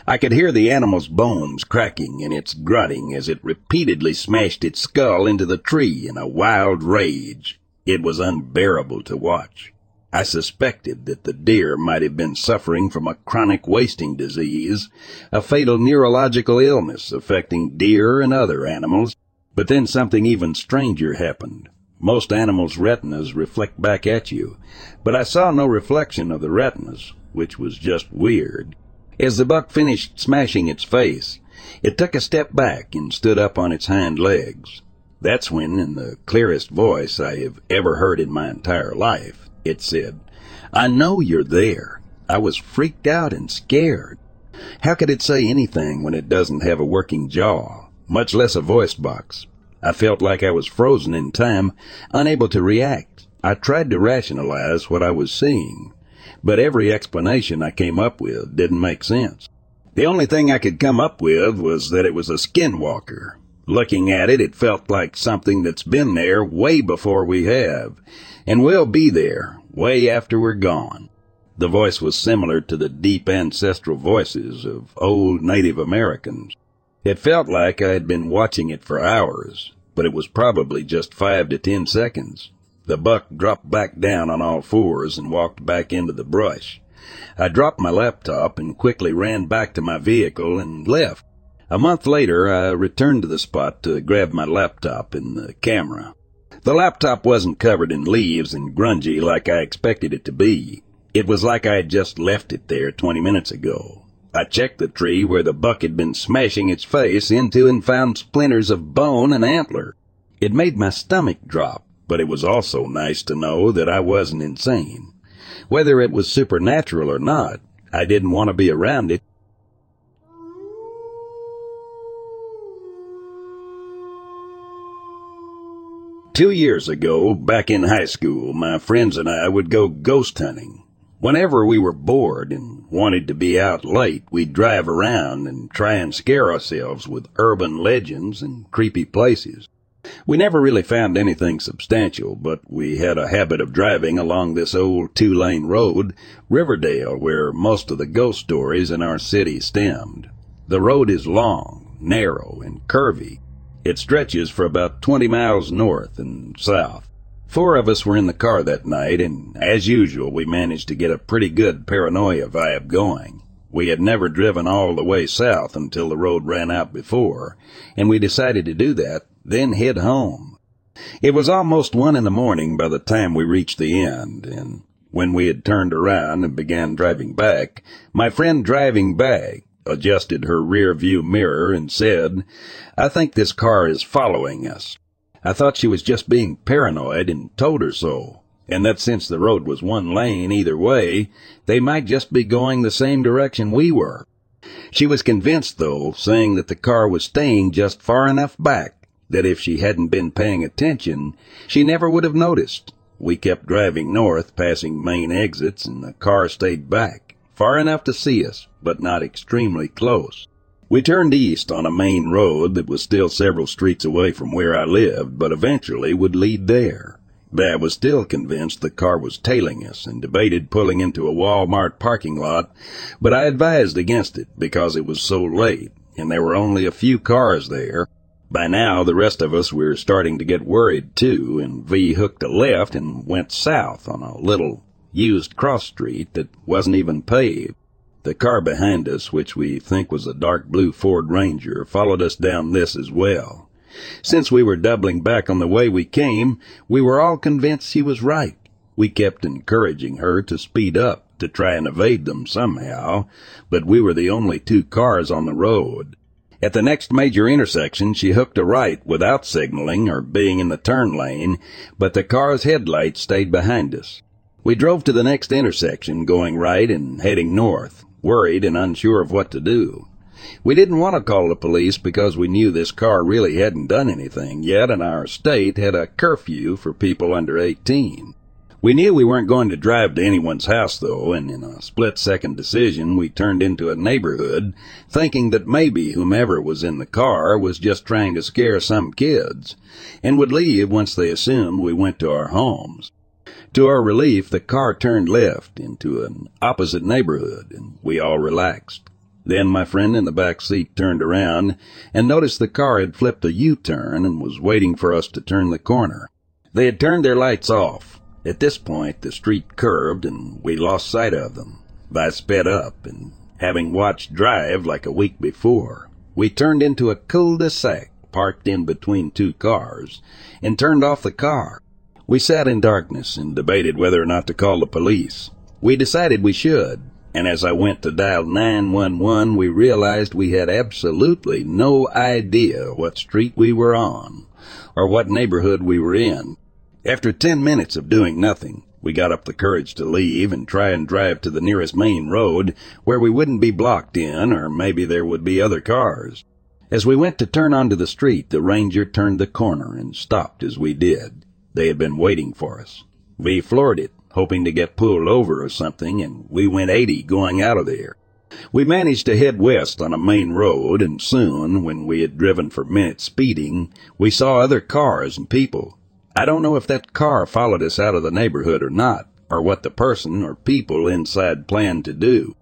I could hear the animal's bones cracking and its grunting as it repeatedly smashed its skull into the tree in a wild rage. It was unbearable to watch. I suspected that the deer might have been suffering from a chronic wasting disease, a fatal neurological illness affecting deer and other animals. But then something even stranger happened. Most animals' retinas reflect back at you, but I saw no reflection of the retinas, which was just weird. As the buck finished smashing its face, it took a step back and stood up on its hind legs. That's when, in the clearest voice I have ever heard in my entire life, it said, I know you're there. I was freaked out and scared. How could it say anything when it doesn't have a working jaw, much less a voice box? I felt like I was frozen in time, unable to react. I tried to rationalize what I was seeing but every explanation I came up with didn't make sense. The only thing I could come up with was that it was a skinwalker. Looking at it, it felt like something that's been there way before we have, and will be there way after we're gone. The voice was similar to the deep ancestral voices of old Native Americans. It felt like I had been watching it for hours, but it was probably just five to ten seconds. The buck dropped back down on all fours and walked back into the brush. I dropped my laptop and quickly ran back to my vehicle and left. A month later, I returned to the spot to grab my laptop and the camera. The laptop wasn't covered in leaves and grungy like I expected it to be. It was like I had just left it there 20 minutes ago. I checked the tree where the buck had been smashing its face into and found splinters of bone and antler. It made my stomach drop but it was also nice to know that I wasn't insane. Whether it was supernatural or not, I didn't want to be around it. Two years ago, back in high school, my friends and I would go ghost hunting. Whenever we were bored and wanted to be out late, we'd drive around and try and scare ourselves with urban legends and creepy places. We never really found anything substantial, but we had a habit of driving along this old two-lane road, Riverdale, where most of the ghost stories in our city stemmed. The road is long, narrow, and curvy, it stretches for about 20 miles north and south. Four of us were in the car that night, and as usual, we managed to get a pretty good paranoia vibe going. We had never driven all the way south until the road ran out before, and we decided to do that, then head home. It was almost one in the morning by the time we reached the end, and when we had turned around and began driving back, my friend driving back adjusted her rear view mirror and said, I think this car is following us. I thought she was just being paranoid and told her so, and that since the road was one lane either way, they might just be going the same direction we were. She was convinced, though, saying that the car was staying just far enough back that if she hadn't been paying attention, she never would have noticed. We kept driving north, passing main exits, and the car stayed back far enough to see us, but not extremely close. We turned east on a main road that was still several streets away from where I lived, but eventually would lead there. Dad was still convinced the car was tailing us and debated pulling into a Walmart parking lot, but I advised against it because it was so late and there were only a few cars there. By now, the rest of us were starting to get worried too, and V hooked a left and went south on a little used cross street that wasn't even paved. The car behind us, which we think was a dark blue Ford Ranger, followed us down this as well. Since we were doubling back on the way we came, we were all convinced she was right. We kept encouraging her to speed up to try and evade them somehow, but we were the only two cars on the road. At the next major intersection, she hooked a right without signaling or being in the turn lane, but the car's headlights stayed behind us. We drove to the next intersection, going right and heading north, worried and unsure of what to do. We didn't want to call the police because we knew this car really hadn't done anything yet and our state had a curfew for people under 18. We knew we weren't going to drive to anyone's house though, and in a split second decision we turned into a neighborhood, thinking that maybe whomever was in the car was just trying to scare some kids, and would leave once they assumed we went to our homes. To our relief, the car turned left into an opposite neighborhood, and we all relaxed. Then my friend in the back seat turned around and noticed the car had flipped a U-turn and was waiting for us to turn the corner. They had turned their lights off. At this point, the street curved and we lost sight of them. I sped up and, having watched Drive like a week before, we turned into a cul-de-sac parked in between two cars and turned off the car. We sat in darkness and debated whether or not to call the police. We decided we should, and as I went to dial 911, we realized we had absolutely no idea what street we were on or what neighborhood we were in. After 10 minutes of doing nothing, we got up the courage to leave and try and drive to the nearest main road where we wouldn't be blocked in or maybe there would be other cars. As we went to turn onto the street, the ranger turned the corner and stopped as we did. They had been waiting for us. We floored it, hoping to get pulled over or something, and we went 80 going out of there. We managed to head west on a main road, and soon, when we had driven for minutes speeding, we saw other cars and people. I don't know if that car followed us out of the neighborhood or not, or what the person or people inside planned to do.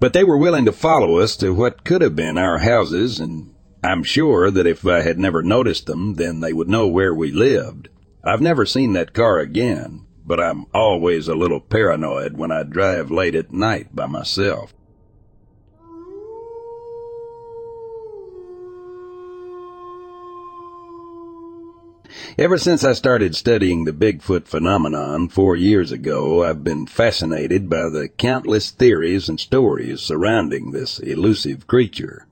But they were willing to follow us to what could have been our houses, and I'm sure that if I had never noticed them, then they would know where we lived. I've never seen that car again, but I'm always a little paranoid when I drive late at night by myself. Ever since I started studying the Bigfoot phenomenon four years ago, I've been fascinated by the countless theories and stories surrounding this elusive creature.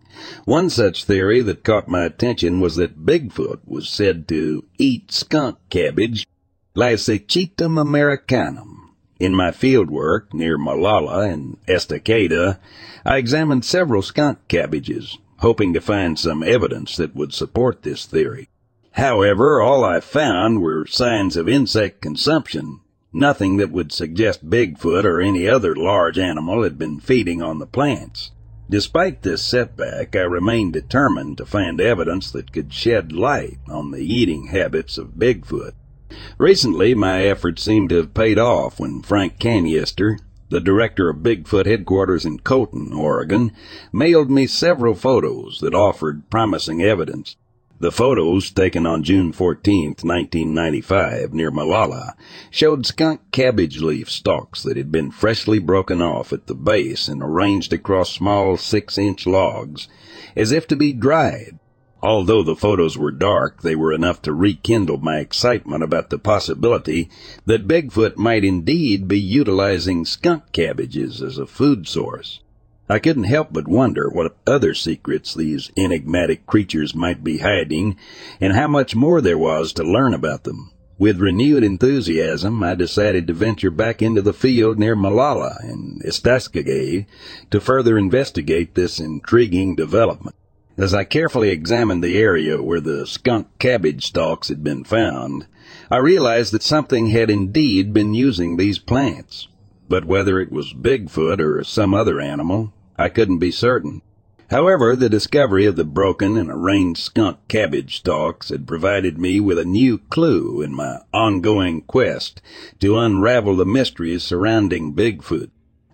One such theory that caught my attention was that Bigfoot was said to eat skunk cabbage, Lysichitum americanum. In my field work near Molalla and Estacada, I examined several skunk cabbages, hoping to find some evidence that would support this theory. However, all I found were signs of insect consumption, nothing that would suggest Bigfoot or any other large animal had been feeding on the plants. Despite this setback, I remained determined to find evidence that could shed light on the eating habits of Bigfoot. Recently, my efforts seemed to have paid off when Frank Canister, the director of Bigfoot headquarters in Colton, Oregon, mailed me several photos that offered promising evidence. The photos, taken on June 14, 1995, near Molalla, showed skunk cabbage leaf stalks that had been freshly broken off at the base and arranged across small six-inch logs, as if to be dried. Although the photos were dark, they were enough to rekindle my excitement about the possibility that Bigfoot might indeed be utilizing skunk cabbages as a food source. I couldn't help but wonder what other secrets these enigmatic creatures might be hiding and how much more there was to learn about them. With renewed enthusiasm, I decided to venture back into the field near Molalla and Estacada to further investigate this intriguing development. As I carefully examined the area where the skunk cabbage stalks had been found, I realized that something had indeed been using these plants but whether it was Bigfoot or some other animal, I couldn't be certain. However, the discovery of the broken and arranged skunk cabbage stalks had provided me with a new clue in my ongoing quest to unravel the mysteries surrounding Bigfoot.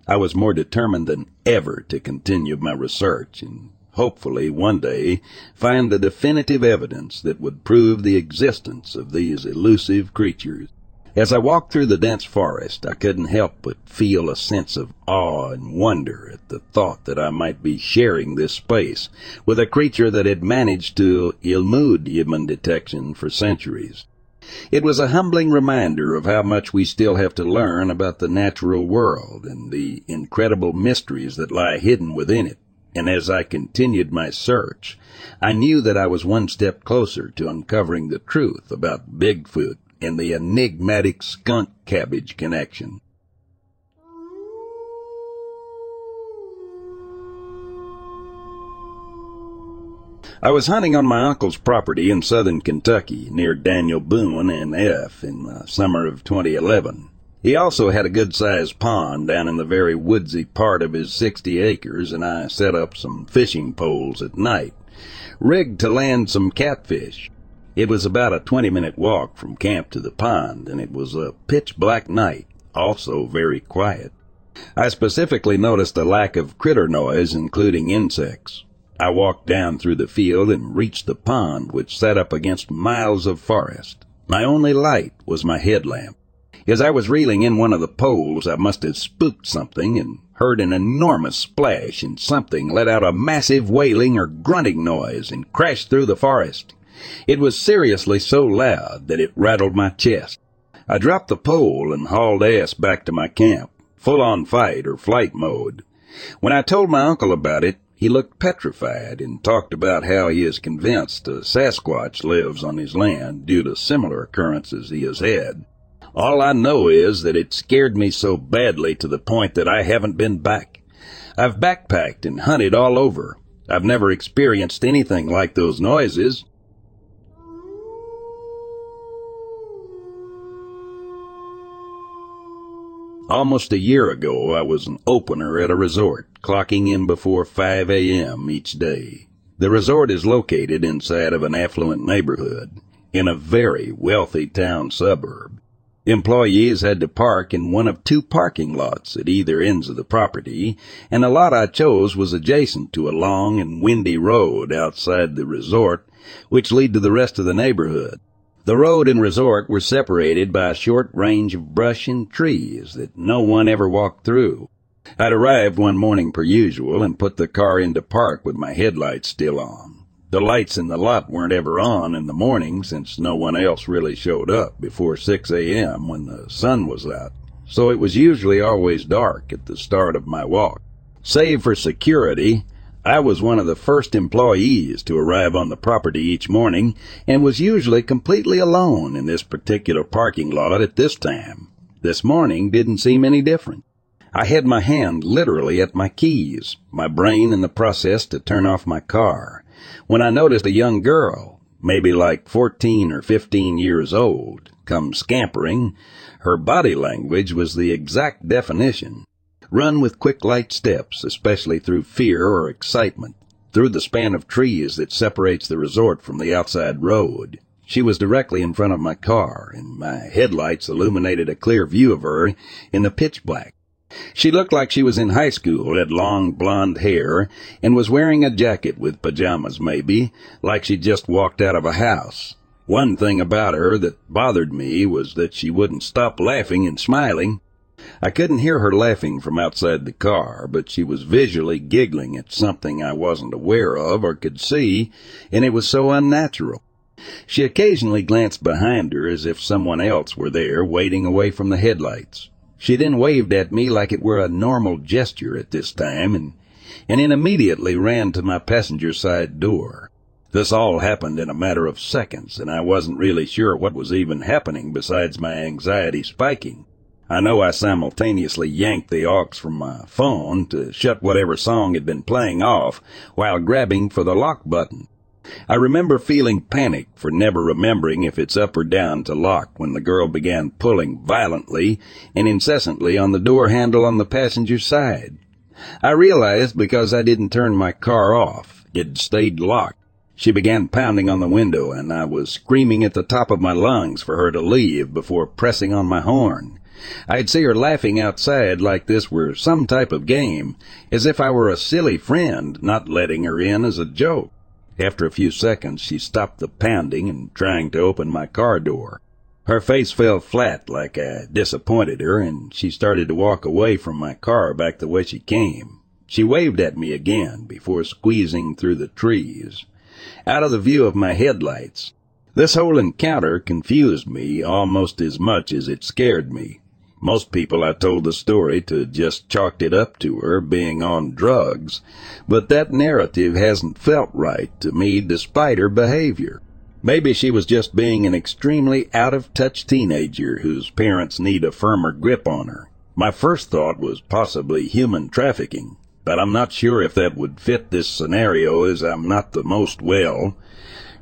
I was more determined than ever to continue my research and hopefully one day find the definitive evidence that would prove the existence of these elusive creatures. As I walked through the dense forest, I couldn't help but feel a sense of awe and wonder at the thought that I might be sharing this space with a creature that had managed to elude human detection for centuries. It was a humbling reminder of how much we still have to learn about the natural world and the incredible mysteries that lie hidden within it. And as I continued my search, I knew that I was one step closer to uncovering the truth about Bigfoot in the enigmatic skunk cabbage connection. I was hunting on my uncle's property in southern Kentucky near Daniel Boone and F in the summer of 2011. He also had a good sized pond down in the very woodsy part of his 60 acres and I set up some fishing poles at night, rigged to land some catfish. It was about a 20 minute walk from camp to the pond, and it was a pitch black night, also very quiet. I specifically noticed a lack of critter noise, including insects. I walked down through the field and reached the pond, which sat up against miles of forest. My only light was my headlamp. As I was reeling in one of the poles, I must have spooked something and heard an enormous splash, and something let out a massive wailing or grunting noise and crashed through the forest. It was seriously so loud that it rattled my chest. I dropped the pole and hauled ass back to my camp, full on fight or flight mode. When I told my uncle about it, he looked petrified and talked about how he is convinced a Sasquatch lives on his land due to similar occurrences he has had. All I know is that it scared me so badly to the point that I haven't been back. I've backpacked and hunted all over. I've never experienced anything like those noises. Almost a year ago, I was an opener at a resort, clocking in before 5 a.m. each day. The resort is located inside of an affluent neighborhood in a very wealthy town suburb. Employees had to park in one of two parking lots at either ends of the property, and the lot I chose was adjacent to a long and windy road outside the resort, which lead to the rest of the neighborhood. The road and resort were separated by a short range of brush and trees that no one ever walked through. I'd arrived one morning per usual and put the car into park with my headlights still on. The lights in the lot weren't ever on in the morning since no one else really showed up before 6 a.m. when the sun was out, so it was usually always dark at the start of my walk. Save for security, I was one of the first employees to arrive on the property each morning and was usually completely alone in this particular parking lot at this time. This morning didn't seem any different. I had my hand literally at my keys, my brain in the process to turn off my car, when I noticed a young girl, maybe like 14 or 15 years old, come scampering. Her body language was the exact definition. Run with quick light steps, especially through fear or excitement, through the span of trees that separates the resort from the outside road. She was directly in front of my car, and my headlights illuminated a clear view of her in the pitch black. She looked like she was in high school, had long blonde hair, and was wearing a jacket with pajamas maybe, like she'd just walked out of a house. One thing about her that bothered me was that she wouldn't stop laughing and smiling. I couldn't hear her laughing from outside the car, but she was visually giggling at something I wasn't aware of or could see, and it was so unnatural. She occasionally glanced behind her as if someone else were there waiting away from the headlights. She then waved at me like it were a normal gesture at this time, and, and then immediately ran to my passenger side door. This all happened in a matter of seconds, and I wasn't really sure what was even happening besides my anxiety spiking. I know I simultaneously yanked the aux from my phone to shut whatever song had been playing off while grabbing for the lock button. I remember feeling panic for never remembering if it's up or down to lock when the girl began pulling violently and incessantly on the door handle on the passenger side. I realized because I didn't turn my car off, it stayed locked. She began pounding on the window and I was screaming at the top of my lungs for her to leave before pressing on my horn. I'd see her laughing outside like this were some type of game, as if I were a silly friend not letting her in as a joke. After a few seconds, she stopped the pounding and trying to open my car door. Her face fell flat like I disappointed her, and she started to walk away from my car back the way she came. She waved at me again before squeezing through the trees, out of the view of my headlights. This whole encounter confused me almost as much as it scared me. Most people I told the story to just chalked it up to her being on drugs, but that narrative hasn't felt right to me despite her behavior. Maybe she was just being an extremely out of touch teenager whose parents need a firmer grip on her. My first thought was possibly human trafficking, but I'm not sure if that would fit this scenario as I'm not the most well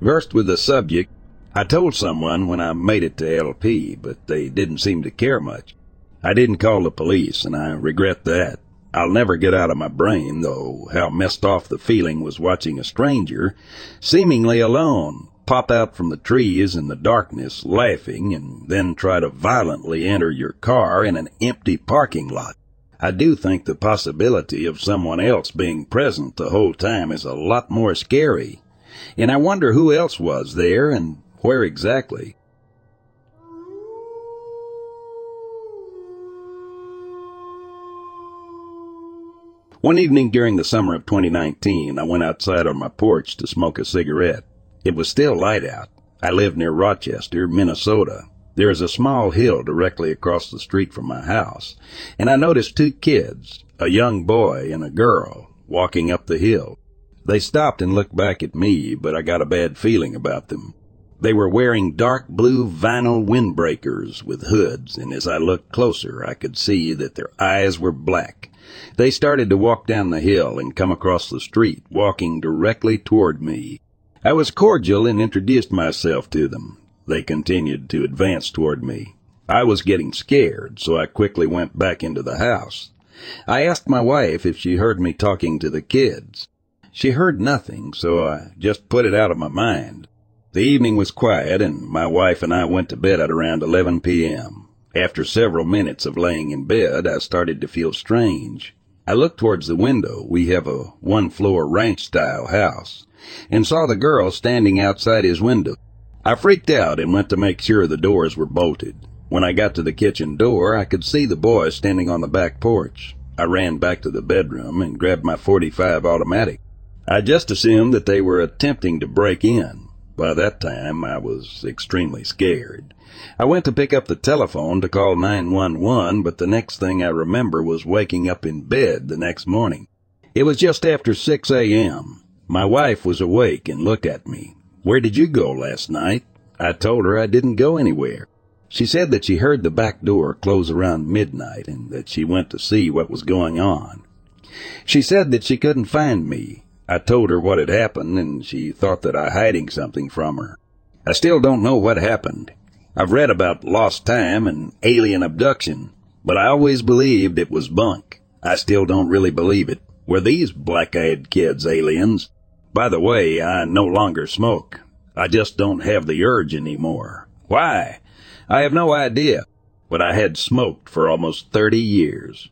versed with the subject. I told someone when I made it to LP, but they didn't seem to care much. I didn't call the police, and I regret that. I'll never get out of my brain, though, how messed off the feeling was watching a stranger, seemingly alone, pop out from the trees in the darkness, laughing, and then try to violently enter your car in an empty parking lot. I do think the possibility of someone else being present the whole time is a lot more scary. And I wonder who else was there and where exactly. One evening during the summer of 2019, I went outside on my porch to smoke a cigarette. It was still light out. I live near Rochester, Minnesota. There is a small hill directly across the street from my house, and I noticed two kids, a young boy and a girl, walking up the hill. They stopped and looked back at me, but I got a bad feeling about them. They were wearing dark blue vinyl windbreakers with hoods, and as I looked closer, I could see that their eyes were black. They started to walk down the hill and come across the street, walking directly toward me. I was cordial and introduced myself to them. They continued to advance toward me. I was getting scared, so I quickly went back into the house. I asked my wife if she heard me talking to the kids. She heard nothing, so I just put it out of my mind. The evening was quiet, and my wife and I went to bed at around 11 p.m. After several minutes of laying in bed, I started to feel strange. I looked towards the window. We have a one floor ranch style house and saw the girl standing outside his window. I freaked out and went to make sure the doors were bolted. When I got to the kitchen door, I could see the boy standing on the back porch. I ran back to the bedroom and grabbed my 45 automatic. I just assumed that they were attempting to break in. By that time, I was extremely scared. I went to pick up the telephone to call 911, but the next thing I remember was waking up in bed the next morning. It was just after 6 a.m. My wife was awake and looked at me. Where did you go last night? I told her I didn't go anywhere. She said that she heard the back door close around midnight and that she went to see what was going on. She said that she couldn't find me. I told her what had happened, and she thought that I hiding something from her. I still don't know what happened. I've read about lost time and alien abduction, but I always believed it was bunk. I still don't really believe it. Were these black-eyed kids aliens? By the way, I no longer smoke. I just don't have the urge anymore. Why? I have no idea, but I had smoked for almost 30 years.